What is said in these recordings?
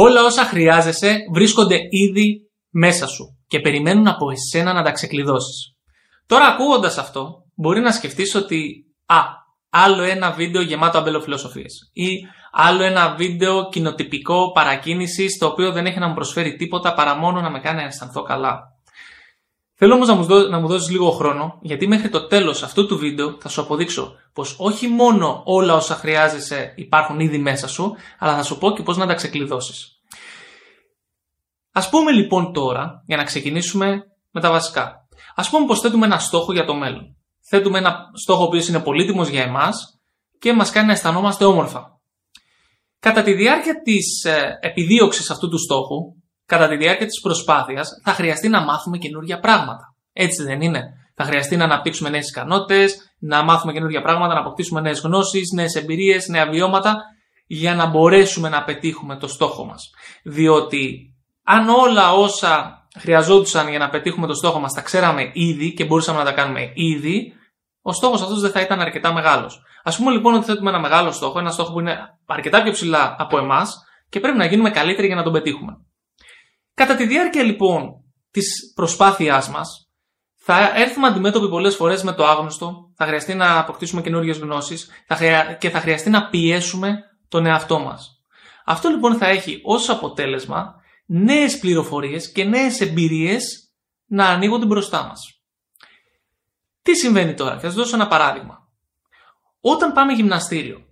Όλα όσα χρειάζεσαι βρίσκονται ήδη μέσα σου και περιμένουν από εσένα να τα ξεκλειδώσεις. Τώρα ακούγοντας αυτό, μπορεί να σκεφτείς ότι «Α, άλλο ένα βίντεο γεμάτο αμπελοφιλοσοφίες» ή άλλο ένα βίντεο κοινοτυπικό παρακίνησης το οποίο δεν έχει να μου προσφέρει τίποτα παρά μόνο να με κάνει να αισθανθώ καλά. Θέλω όμως να μου, δώσει, να μου δώσεις λίγο χρόνο, γιατί μέχρι το τέλος αυτού του βίντεο θα σου αποδείξω πως όχι μόνο όλα όσα χρειάζεσαι υπάρχουν ήδη μέσα σου, αλλά θα σου πω και πώς να τα ξεκλειδώσεις. Α πούμε λοιπόν τώρα, για να ξεκινήσουμε με τα βασικά. Α πούμε πως θέτουμε ένα στόχο για το μέλλον. Θέτουμε ένα στόχο ο οποίος είναι πολύτιμος για εμάς και μας κάνει να αισθανόμαστε όμορφα. Κατά τη διάρκεια της ε, επιδίωξης αυτού του στόχου, κατά τη διάρκεια της προσπάθειας θα χρειαστεί να μάθουμε καινούργια πράγματα. Έτσι δεν είναι. Θα χρειαστεί να αναπτύξουμε νέες ικανότητες, να μάθουμε καινούργια πράγματα, να αποκτήσουμε νέες γνώσεις, νέες εμπειρίες, νέα βιώματα για να μπορέσουμε να πετύχουμε το στόχο μας. Διότι αν όλα όσα χρειαζόντουσαν για να πετύχουμε το στόχο μας τα ξέραμε ήδη και μπορούσαμε να τα κάνουμε ήδη, ο στόχος αυτός δεν θα ήταν αρκετά μεγάλος. Α πούμε λοιπόν ότι θέτουμε ένα μεγάλο στόχο, ένα στόχο που είναι αρκετά πιο ψηλά από εμάς και πρέπει να γίνουμε καλύτεροι για να τον πετύχουμε. Κατά τη διάρκεια λοιπόν της προσπάθειάς μας θα έρθουμε αντιμέτωποι πολλές φορές με το άγνωστο, θα χρειαστεί να αποκτήσουμε καινούριες γνώσεις και θα χρειαστεί να πιέσουμε τον εαυτό μας. Αυτό λοιπόν θα έχει ως αποτέλεσμα νέες πληροφορίες και νέες εμπειρίες να ανοίγονται μπροστά μας. Τι συμβαίνει τώρα, θα σας δώσω ένα παράδειγμα. Όταν πάμε γυμναστήριο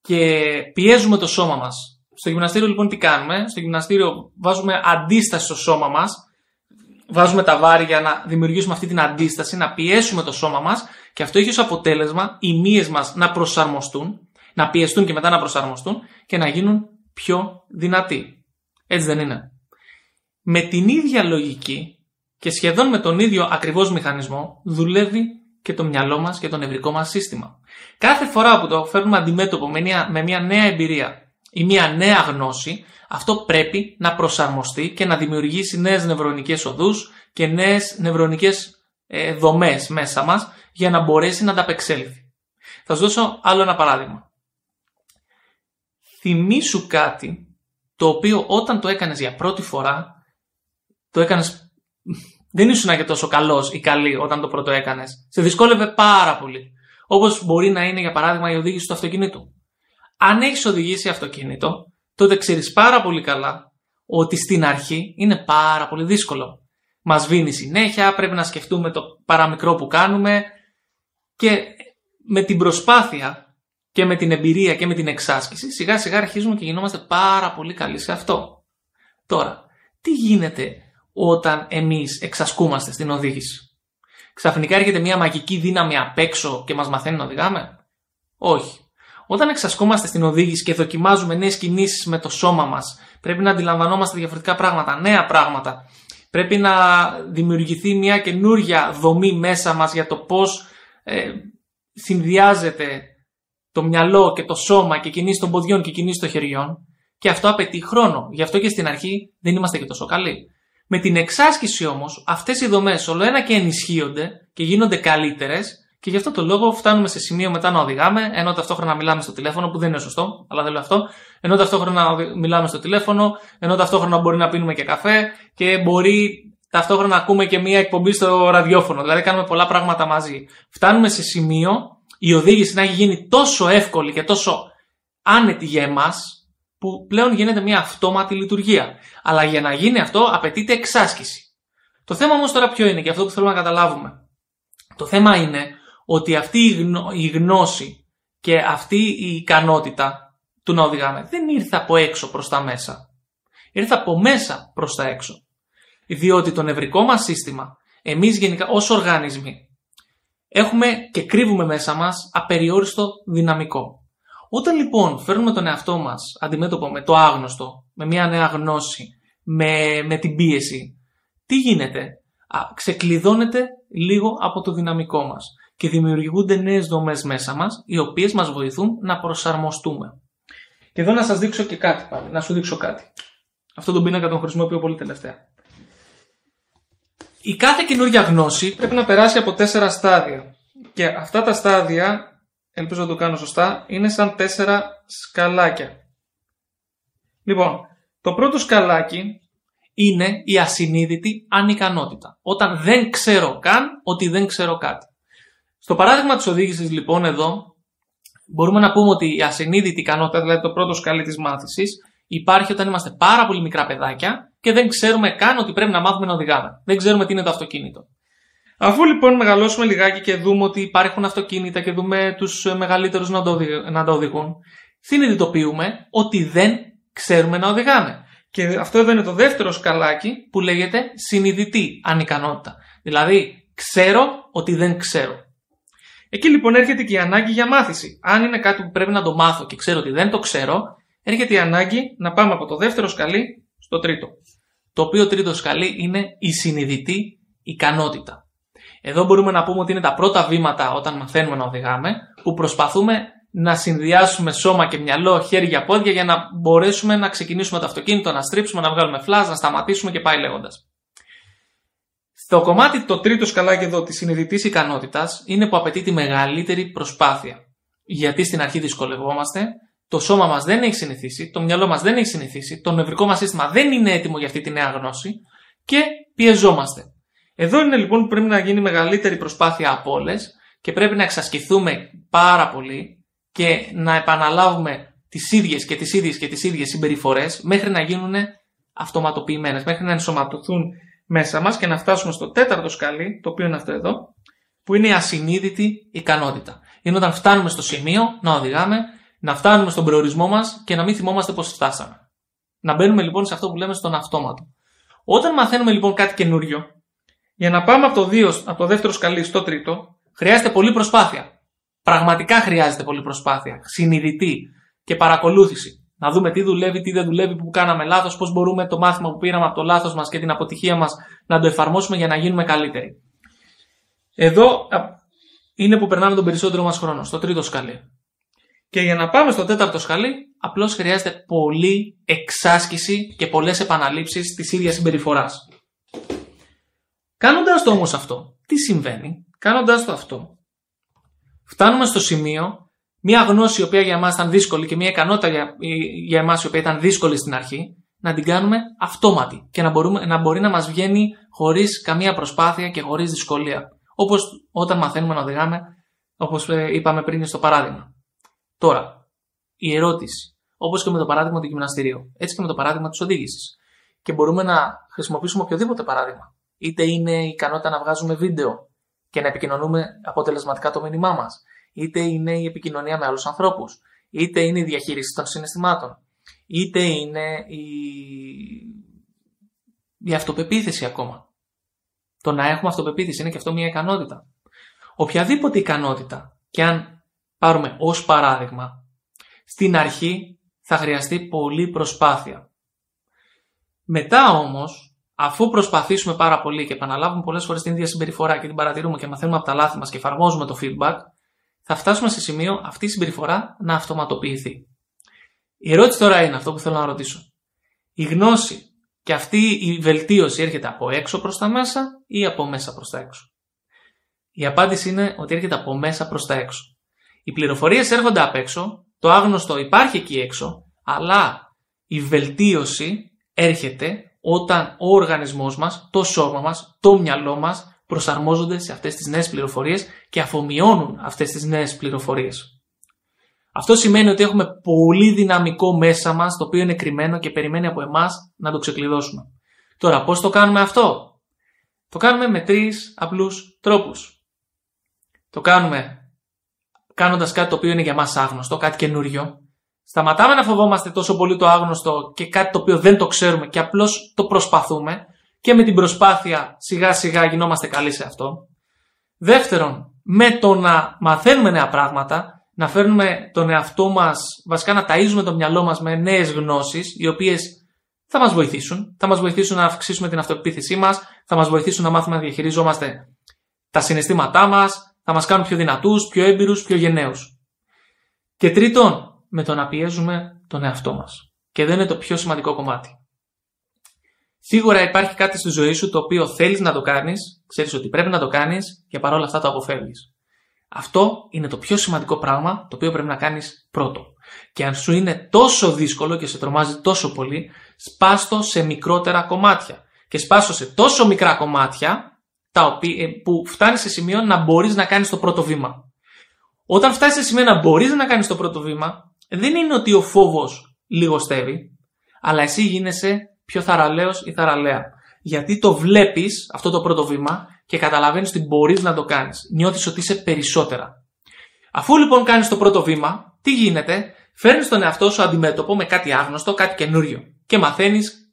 και πιέζουμε το σώμα μας στο γυμναστήριο λοιπόν τι κάνουμε; Στο γυμναστήριο βάζουμε αντίσταση στο σώμα μας. Βάζουμε τα βάρη για να δημιουργήσουμε αυτή την αντίσταση, να πιέσουμε το σώμα μας και αυτό έχει ως αποτέλεσμα οι μύες μας να προσαρμοστούν, να πιεστούν και μετά να προσαρμοστούν και να γίνουν πιο δυνατοί. Έτσι δεν είναι. Με την ίδια λογική και σχεδόν με τον ίδιο ακριβώς μηχανισμό δουλεύει και το μυαλό μας και το νευρικό μας σύστημα. Κάθε φορά που το φέρνουμε αντιμέτωπο με μια νέα εμπειρία ή μια νέα γνώση, αυτό πρέπει να προσαρμοστεί και να δημιουργήσει νέες νευρονικές οδούς και νέες νευρονικές ε, δομές μέσα μας για να μπορέσει να ανταπεξέλθει. Θα σου δώσω άλλο ένα παράδειγμα. Θυμήσου κάτι το οποίο όταν το έκανες για πρώτη φορά, το έκανες... Δεν ήσουν και τόσο καλός ή καλή όταν το πρώτο έκανες. Σε δυσκόλευε πάρα πολύ. Όπως μπορεί να είναι για παράδειγμα η οδήγηση του αυτοκινήτου αν έχεις οδηγήσει αυτοκίνητο, τότε ξέρεις πάρα πολύ καλά ότι στην αρχή είναι πάρα πολύ δύσκολο. Μας βίνει συνέχεια, πρέπει να σκεφτούμε το παραμικρό που κάνουμε και με την προσπάθεια και με την εμπειρία και με την εξάσκηση σιγά σιγά αρχίζουμε και γινόμαστε πάρα πολύ καλοί σε αυτό. Τώρα, τι γίνεται όταν εμείς εξασκούμαστε στην οδήγηση; Ξαφνικά έρχεται μια μαγική δύναμη απ' έξω και μας μαθαίνει να οδηγάμε; Όχι. Όταν εξασκόμαστε στην οδήγηση και δοκιμάζουμε νέες κινήσεις με το σώμα μας, πρέπει να αντιλαμβανόμαστε διαφορετικά πράγματα, νέα πράγματα. Πρέπει να δημιουργηθεί μια καινούργια δομή μέσα μας για το πώς ε, συνδυάζεται το μυαλό και το σώμα και κινήσεις των ποδιών και κινήσεις των χεριών. Και αυτό απαιτεί χρόνο. Γι' αυτό και στην αρχή δεν είμαστε και τόσο καλοί. Με την εξάσκηση όμως αυτές οι δομές όλο ένα και ενισχύονται και γίνονται καλύτερες και γι' αυτό το λόγο φτάνουμε σε σημείο μετά να οδηγάμε, ενώ ταυτόχρονα μιλάμε στο τηλέφωνο, που δεν είναι σωστό, αλλά δεν λέω αυτό. Ενώ ταυτόχρονα μιλάμε στο τηλέφωνο, ενώ ταυτόχρονα μπορεί να πίνουμε και καφέ και μπορεί ταυτόχρονα να ακούμε και μία εκπομπή στο ραδιόφωνο. Δηλαδή κάνουμε πολλά πράγματα μαζί. Φτάνουμε σε σημείο η οδήγηση να έχει γίνει τόσο εύκολη και τόσο άνετη για εμάς, που πλέον γίνεται μια αυτόματη λειτουργία. Αλλά για να γίνει αυτό απαιτείται εξάσκηση. Το θέμα όμως τώρα ποιο είναι και αυτό που θέλουμε να καταλάβουμε. Το θέμα είναι ότι αυτή η γνώση και αυτή η ικανότητα του να οδηγάμε δεν ήρθε από έξω προς τα μέσα. Ήρθε από μέσα προς τα έξω. Διότι το νευρικό μας σύστημα, εμείς γενικά ως οργανισμοί, έχουμε και κρύβουμε μέσα μας απεριόριστο δυναμικό. Όταν λοιπόν φέρνουμε τον εαυτό μας αντιμέτωπο με το άγνωστο, με μια νέα γνώση, με, με την πίεση, τι γίνεται; Α, ξεκλειδώνεται λίγο από το δυναμικό μας και δημιουργούνται νέες δομές μέσα μας, οι οποίες μας βοηθούν να προσαρμοστούμε. Και εδώ να σας δείξω και κάτι πάλι, να σου δείξω κάτι. Αυτό τον πίνακα τον χρησιμοποιώ πολύ τελευταία. Η κάθε καινούργια γνώση πρέπει να περάσει από τέσσερα στάδια. Και αυτά τα στάδια, ελπίζω να το κάνω σωστά, είναι σαν τέσσερα σκαλάκια. Λοιπόν, Το πρώτο σκαλάκι είναι η ασυνείδητη ανικανότητα. Όταν δεν ξέρω καν ότι δεν ξέρω κάτι. Στο παράδειγμα της οδήγησης λοιπόν εδώ μπορούμε να πούμε ότι η ασυνείδητη ικανότητα, δηλαδή το πρώτο σκαλί της μάθησης, υπάρχει όταν είμαστε πάρα πολύ μικρά παιδάκια και δεν ξέρουμε καν ότι πρέπει να μάθουμε να οδηγάμε. Δεν ξέρουμε τι είναι το αυτοκίνητο. Αφού λοιπόν μεγαλώσουμε λιγάκι και δούμε ότι υπάρχουν αυτοκίνητα και δούμε τους μεγαλύτερους να, να τα οδηγούν, συνειδητοποιούμε ότι δεν ξέρουμε να οδηγάμε. Και αυτό εδώ είναι το δεύτερο σκαλάκι που λέγεται συνειδητή ανικανότητα. Δηλαδή, ξέρω ότι δεν ξέρω. Εκεί λοιπόν έρχεται και η ανάγκη για μάθηση. Αν είναι κάτι που πρέπει να το μάθω και ξέρω ότι δεν το ξέρω, έρχεται η ανάγκη να πάμε από το δεύτερο σκαλί στο τρίτο. Το οποίο τρίτο σκαλί είναι η συνειδητή ικανότητα. Εδώ μπορούμε να πούμε ότι είναι τα πρώτα βήματα όταν μαθαίνουμε να οδηγάμε, που προσπαθούμε να συνδυάσουμε σώμα και μυαλό, χέρια, πόδια για να μπορέσουμε να ξεκινήσουμε το αυτοκίνητο, να στρίψουμε, να βγάλουμε φλάζ, να σταματήσουμε και πάει λέγοντας. Στο κομμάτι το τρίτο σκαλάκι εδώ της συνειδητής ικανότητας είναι που απαιτεί τη μεγαλύτερη προσπάθεια. Γιατί στην αρχή δυσκολευόμαστε, το σώμα μας δεν έχει συνηθίσει, το μυαλό μας δεν έχει συνηθίσει, το νευρικό μας σύστημα δεν είναι έτοιμο για αυτή τη νέα γνώση και πιεζόμαστε. Εδώ είναι λοιπόν που πρέπει να γίνει μεγαλύτερη προσπάθεια από όλες και πρέπει να εξασκηθούμε πάρα πολύ και να επαναλάβουμε τις ίδιες και τις ίδιες και τις ίδιες συμπεριφορές μέχρι να γίνουν αυτοματοποιημένες, μέχρι να ενσωματωθούν μέσα μας και να φτάσουμε στο τέταρτο σκαλί, το οποίο είναι αυτό εδώ, που είναι η ασυνείδητη ικανότητα. Είναι όταν φτάνουμε στο σημείο να οδηγάμε, να φτάνουμε στον προορισμό μας και να μην θυμόμαστε πώς φτάσαμε. Να μπαίνουμε λοιπόν σε αυτό που λέμε στον αυτόματο. Όταν μαθαίνουμε λοιπόν κάτι καινούριο, για να πάμε από το, δύο, από το δεύτερο σκαλί στο τρίτο, χρειάζεται πολύ προσπάθεια. Πραγματικά χρειάζεται πολύ προσπάθεια. Συνειδητή και παρακολούθηση να δούμε τι δουλεύει, τι δεν δουλεύει, που κάναμε λάθος, πώς μπορούμε το μάθημα που πήραμε από το λάθος μας και την αποτυχία μας να το εφαρμόσουμε για να γίνουμε καλύτεροι. Εδώ είναι που περνάμε τον περισσότερο μας χρόνο, στο τρίτο σκαλί. Και για να πάμε στο τέταρτο σκαλί, απλώς χρειάζεται πολλή εξάσκηση και πολλές επαναλήψεις της ίδιας συμπεριφοράς. Κάνοντας το όμως αυτό, τι συμβαίνει, κάνοντας το αυτό, φτάνουμε στο σημείο μια γνώση η οποία για εμάς ήταν δύσκολη και μια ικανότητα για, για εμάς η οποία ήταν δύσκολη στην αρχή, να την κάνουμε αυτόματη και να, μπορούμε, να μπορεί να μας βγαίνει χωρίς καμία προσπάθεια και χωρίς δυσκολία. Όπως όταν μαθαίνουμε να οδηγάμε, όπως ε, είπαμε πριν στο παράδειγμα. Τώρα, η ερώτηση. Όπως και με το παράδειγμα του γυμναστηρίου, έτσι και με το παράδειγμα της οδήγησης. Και μπορούμε να χρησιμοποιήσουμε οποιοδήποτε παράδειγμα. Είτε είναι η ικανότητα να βγάζουμε βίντεο και να επικοινωνούμε αποτελεσματικά το μήνυμά μας είτε είναι η επικοινωνία με άλλους ανθρώπους, είτε είναι η διαχείριση των συναισθημάτων, είτε είναι η, η αυτοπεποίθηση ακόμα. Το να έχουμε αυτοπεποίθηση είναι και αυτό μια ικανότητα. Οποιαδήποτε ικανότητα και αν πάρουμε ως παράδειγμα, στην αρχή θα χρειαστεί πολύ προσπάθεια. Μετά όμως, αφού προσπαθήσουμε πάρα πολύ και επαναλάβουμε πολλές φορές την ίδια συμπεριφορά και την παρατηρούμε και μαθαίνουμε από τα λάθη μας και εφαρμόζουμε το feedback, θα φτάσουμε σε σημείο αυτή η συμπεριφορά να αυτοματοποιηθεί. Η ερώτηση τώρα είναι αυτό που θέλω να ρωτήσω. Η γνώση και αυτή η βελτίωση έρχεται από έξω προς τα μέσα ή από μέσα προς τα έξω; Η απάντηση είναι ότι έρχεται από μέσα προς τα έξω. Οι πληροφορίες έρχονται απ' έξω, το άγνωστο υπάρχει εκεί έξω, αλλά η βελτίωση έρχεται όταν ο οργανισμός μας, το σώμα μας, το μυαλό μας προσαρμόζονται σε αυτές τις νέες πληροφορίες και αφομοιώνουν αυτές τις νέες πληροφορίες. Αυτό σημαίνει ότι έχουμε πολύ δυναμικό μέσα μας το οποίο είναι κρυμμένο και περιμένει από εμάς να το ξεκλειδώσουμε. Τώρα πώς το κάνουμε αυτό; Το κάνουμε με τρεις απλούς τρόπους. Το κάνουμε κάνοντας κάτι το οποίο είναι για μας άγνωστο, κάτι καινούριο. Σταματάμε να φοβόμαστε τόσο πολύ το άγνωστο και κάτι το οποίο δεν το ξέρουμε και απλώς το προσπαθούμε και με την προσπάθεια σιγά σιγά γινόμαστε καλοί σε αυτό. Δεύτερον, με το να μαθαίνουμε νέα πράγματα, να φέρνουμε τον εαυτό μας, βασικά να ταΐζουμε το μυαλό μας με νέες γνώσεις, οι οποίες θα μας βοηθήσουν. Θα μας βοηθήσουν να αυξήσουμε την αυτοεπίθεσή μας, θα μας βοηθήσουν να μάθουμε να διαχειριζόμαστε τα συναισθήματά μας, θα μας κάνουν πιο δυνατούς, πιο έμπειρους, πιο γενναίους. Και τρίτον, με το να πιέζουμε τον εαυτό μας. Και δεν είναι το πιο σημαντικό κομμάτι. Σίγουρα υπάρχει κάτι στη ζωή σου το οποίο θέλεις να το κάνεις, ξέρεις ότι πρέπει να το κάνεις και παρόλα αυτά το αποφεύγεις. Αυτό είναι το πιο σημαντικό πράγμα το οποίο πρέπει να κάνεις πρώτο. Και αν σου είναι τόσο δύσκολο και σε τρομάζει τόσο πολύ, σπάστο σε μικρότερα κομμάτια. Και σπάστο σε τόσο μικρά κομμάτια, τα οποία, ε, που φτάνει σε σημείο να μπορείς να κάνεις το πρώτο βήμα. Όταν φτάσεις σε σημείο να μπορείς να κάνεις το πρώτο βήμα, δεν είναι ότι ο φόβος λιγοστεύει, αλλά εσύ γίνεσαι πιο θαραλέος ή θαραλέα. Γιατί το βλέπεις αυτό το πρώτο βήμα και καταλαβαίνεις ότι μπορείς να το κάνεις. Νιώθεις ότι είσαι περισσότερα. Αφού λοιπόν κάνεις το πρώτο βήμα, τι γίνεται, φέρνεις τον εαυτό σου αντιμέτωπο με κάτι άγνωστο, κάτι καινούριο και μαθαίνεις,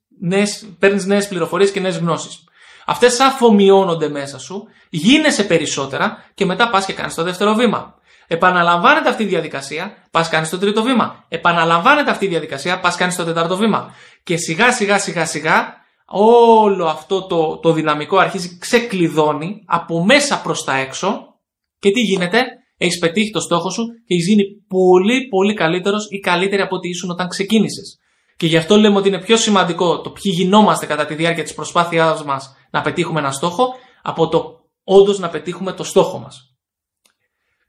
παίρνεις νέες πληροφορίες και νέες γνώσεις. Αυτές αφομοιώνονται μέσα σου, γίνεσαι περισσότερα και μετά πας και κάνεις το δεύτερο βήμα. Επαναλαμβάνεται αυτή η διαδικασία, πας κάνεις το τρίτο βήμα. Επαναλαμβάνεται αυτή η διαδικασία, πας κάνεις το τετάρτο βήμα. Και σιγά σιγά σιγά σιγά όλο αυτό το, το δυναμικό αρχίζει ξεκλειδώνει από μέσα προς τα έξω και τι γίνεται, έχεις πετύχει το στόχο σου και έχεις γίνει πολύ πολύ καλύτερος ή καλύτερη από ό,τι ήσουν όταν ξεκίνησες. Και γι' αυτό λέμε ότι είναι πιο σημαντικό το ποιοι γινόμαστε κατά τη διάρκεια της προσπάθειάς μας να πετύχουμε ένα στόχο, από το όντως να πετύχουμε το στόχο μας.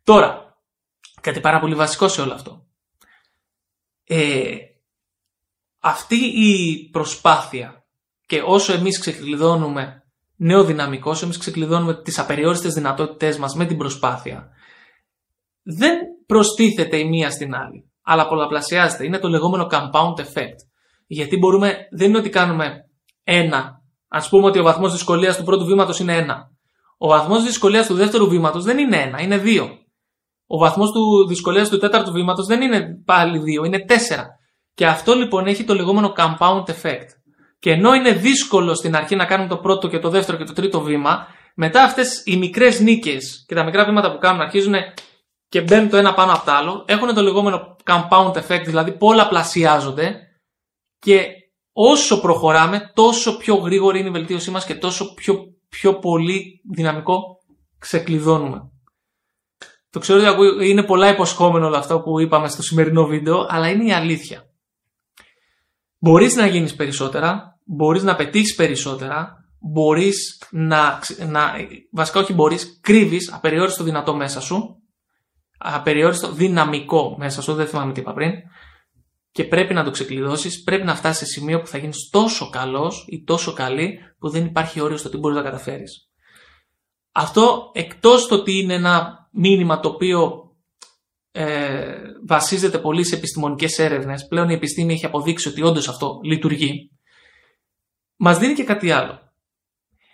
Τώρα, κάτι πάρα πολύ βασικό σε όλο αυτό. Ε, αυτή η προσπάθεια και όσο εμείς ξεκλειδώνουμε νέο δυναμικό, όσο εμείς ξεκλειδώνουμε τις απεριόριστες δυνατότητές μας με την προσπάθεια, δεν προστίθεται η μία στην άλλη, αλλά πολλαπλασιάζεται. Είναι το λεγόμενο compound effect. Γιατί μπορούμε, δεν είναι ότι κάνουμε ένα. Α πούμε ότι ο βαθμός δυσκολίας του πρώτου βήματος είναι ένα. Ο βαθμός δυσκολίας του δεύτερου βήματος δεν είναι ένα, είναι δύο. Ο βαθμός δυσκολίας του τέταρτου βήματος δεν είναι πάλι δύο, είναι τέσσερα. Και αυτό λοιπόν έχει το λεγόμενο compound effect. Και ενώ είναι δύσκολο στην αρχή να κάνουμε το πρώτο και το δεύτερο και το τρίτο βήμα, μετά αυτές οι μικρές νίκες και τα μικρά βήματα που κάνουν αρχίζουν και μπαίνουν το ένα πάνω από το άλλο, έχουν το λεγόμενο compound effect, δηλαδή πολλαπλασιάζονται και όσο προχωράμε τόσο πιο γρήγορη είναι η βελτίωσή μας και τόσο πιο, πιο πολύ δυναμικό ξεκλειδώνουμε. Το ξέρω ότι είναι πολλά υποσχόμενο όλο αυτό που είπαμε στο σημερινό βίντεο, αλλά είναι η αλήθεια. Μπορείς να γίνεις περισσότερα, μπορείς να πετύχεις περισσότερα, μπορείς να, να βασικά όχι μπορείς, κρύβεις απεριόριστο δυνατό μέσα σου απεριόριστο δυναμικό μέσα σου, δεν θυμάμαι τι είπα πριν, και πρέπει να το ξεκλειδώσεις, πρέπει να φτάσεις σε σημείο που θα γίνεις τόσο καλός ή τόσο καλή που δεν υπάρχει όριο στο τι μπορείς να καταφέρεις. Αυτό εκτός το ότι είναι ένα μήνυμα το οποίο ε, βασίζεται πολύ σε επιστημονικές έρευνες, πλέον η επιστήμη έχει αποδείξει ότι όντως αυτό λειτουργεί, μας δίνει και κάτι άλλο.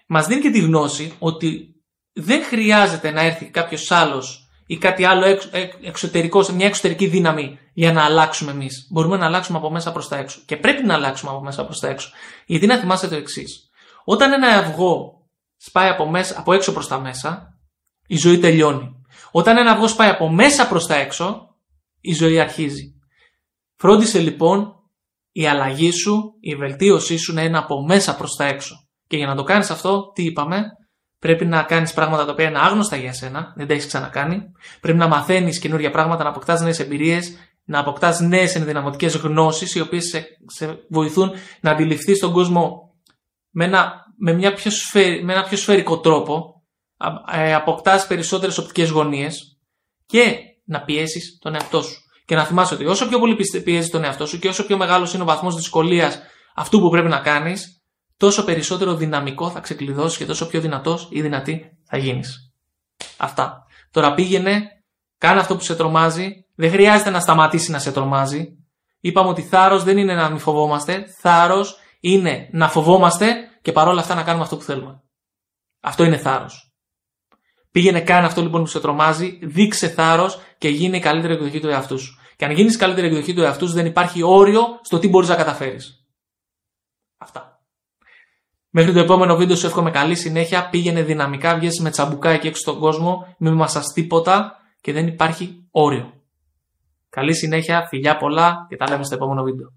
Μας δίνει και τη γνώση ότι δεν χρειάζεται να έρθει κάποιος άλλος ή κάτι άλλο εξωτερικό, μια εξωτερική δύναμη για να αλλάξουμε εμείς. Μπορούμε να αλλάξουμε από μέσα προς τα έξω. Και πρέπει να αλλάξουμε από μέσα προς τα έξω. Γιατί να θυμάστε το εξής. Όταν ένα αυγό σπάει από, μέσα, από έξω προς τα μέσα, η ζωή τελειώνει. Όταν ένα αυγό σπάει από μέσα προς τα έξω, η ζωή αρχίζει. Φρόντισε λοιπόν η αλλαγή σου, η βελτίωσή σου να είναι από μέσα προς τα έξω. Και για να το κάνεις αυτό, τι είπαμε, Πρέπει να κάνεις πράγματα τα οποία είναι άγνωστα για σένα, δεν τα έχεις ξανακάνει. Πρέπει να μαθαίνεις καινούργια πράγματα, να αποκτάς νέες εμπειρίες, να αποκτάς νέες ενδυναμωτικές γνώσεις, οι οποίες σε, σε, βοηθούν να αντιληφθείς τον κόσμο με ένα, με, μια πιο με ένα πιο σφαιρικό τρόπο. Ε, αποκτάς περισσότερες οπτικές γωνίες και να πιέσεις τον εαυτό σου. Και να θυμάσαι ότι όσο πιο πολύ πιέζεις τον εαυτό σου και όσο πιο μεγάλος είναι ο βαθμός δυσκολίας αυτού που πρέπει να κάνεις, τόσο περισσότερο δυναμικό θα ξεκλειδώσεις και τόσο πιο δυνατός ή δυνατή θα γίνεις. Αυτά. Τώρα πήγαινε, κάνε αυτό που σε τρομάζει, δεν χρειάζεται να σταματήσει να σε τρομάζει. Είπαμε ότι θάρρος δεν είναι να μην φοβόμαστε, θάρρος είναι να φοβόμαστε και παρόλα αυτά να κάνουμε αυτό που θέλουμε. Αυτό είναι θάρρος. Πήγαινε, κάνε αυτό λοιπόν που σε τρομάζει, δείξε θάρρος και γίνει η καλύτερη εκδοχή του εαυτού σου. Και αν γίνεις καλύτερη εκδοχή του εαυτού σου, δεν υπάρχει όριο στο τι μπορείς να καταφέρεις. Αυτά. Μέχρι το επόμενο βίντεο σου εύχομαι καλή συνέχεια. Πήγαινε δυναμικά, βγες με τσαμπουκά εκεί έξω στον κόσμο. Μην μασάς τίποτα και δεν υπάρχει όριο. Καλή συνέχεια, φιλιά πολλά και τα λέμε στο επόμενο βίντεο.